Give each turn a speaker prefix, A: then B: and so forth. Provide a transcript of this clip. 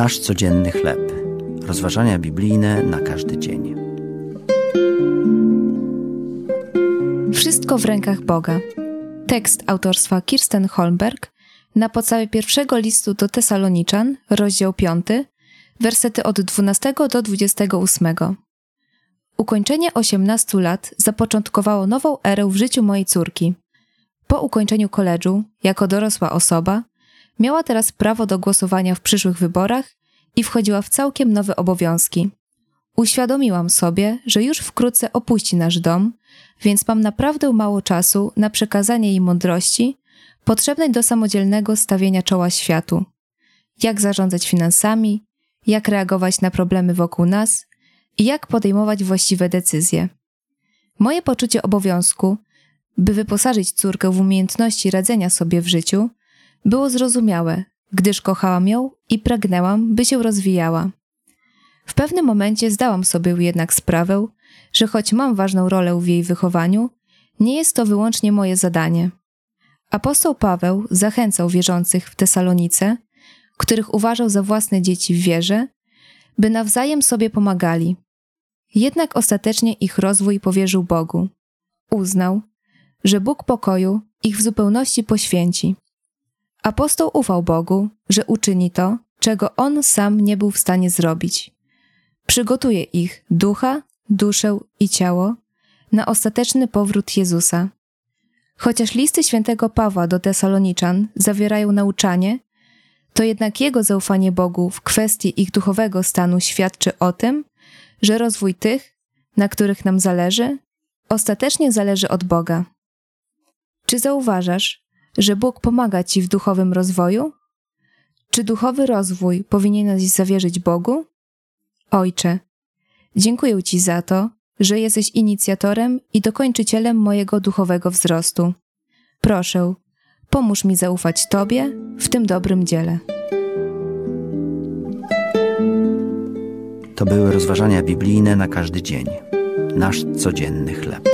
A: Nasz codzienny chleb. Rozważania biblijne na każdy dzień.
B: Wszystko w rękach Boga. Tekst autorstwa Kirsten Holmberg na podstawie pierwszego listu do Tesaloniczan, rozdział 5, wersety od 12 do 28. Ukończenie 18 lat zapoczątkowało nową erę w życiu mojej córki. Po ukończeniu koledżu, jako dorosła osoba, miała teraz prawo do głosowania w przyszłych wyborach i wchodziła w całkiem nowe obowiązki. Uświadomiłam sobie, że już wkrótce opuści nasz dom, więc mam naprawdę mało czasu na przekazanie jej mądrości potrzebnej do samodzielnego stawienia czoła światu. Jak zarządzać finansami, jak reagować na problemy wokół nas i jak podejmować właściwe decyzje. Moje poczucie obowiązku, by wyposażyć córkę w umiejętności radzenia sobie w życiu, było zrozumiałe, gdyż kochałam ją i pragnęłam, by się rozwijała. W pewnym momencie zdałam sobie jednak sprawę, że choć mam ważną rolę w jej wychowaniu, nie jest to wyłącznie moje zadanie. Apostoł Paweł zachęcał wierzących w Tesalonice, których uważał za własne dzieci w wierze, by nawzajem sobie pomagali. Jednak ostatecznie ich rozwój powierzył Bogu. Uznał, że Bóg pokoju ich w zupełności poświęci. Apostoł ufał Bogu, że uczyni to, czego on sam nie był w stanie zrobić. Przygotuje ich ducha, duszę i ciało na ostateczny powrót Jezusa. Chociaż listy świętego Pawła do Tesaloniczan zawierają nauczanie, to jednak jego zaufanie Bogu w kwestii ich duchowego stanu świadczy o tym, że rozwój tych, na których nam zależy, ostatecznie zależy od Boga. Czy zauważasz, że Bóg pomaga ci w duchowym rozwoju? Czy duchowy rozwój powinieneś zawierzyć Bogu? Ojcze, dziękuję Ci za to, że jesteś inicjatorem i dokończycielem mojego duchowego wzrostu. Proszę, pomóż mi zaufać Tobie w tym dobrym dziele.
A: To były rozważania biblijne na każdy dzień. Nasz codzienny chleb.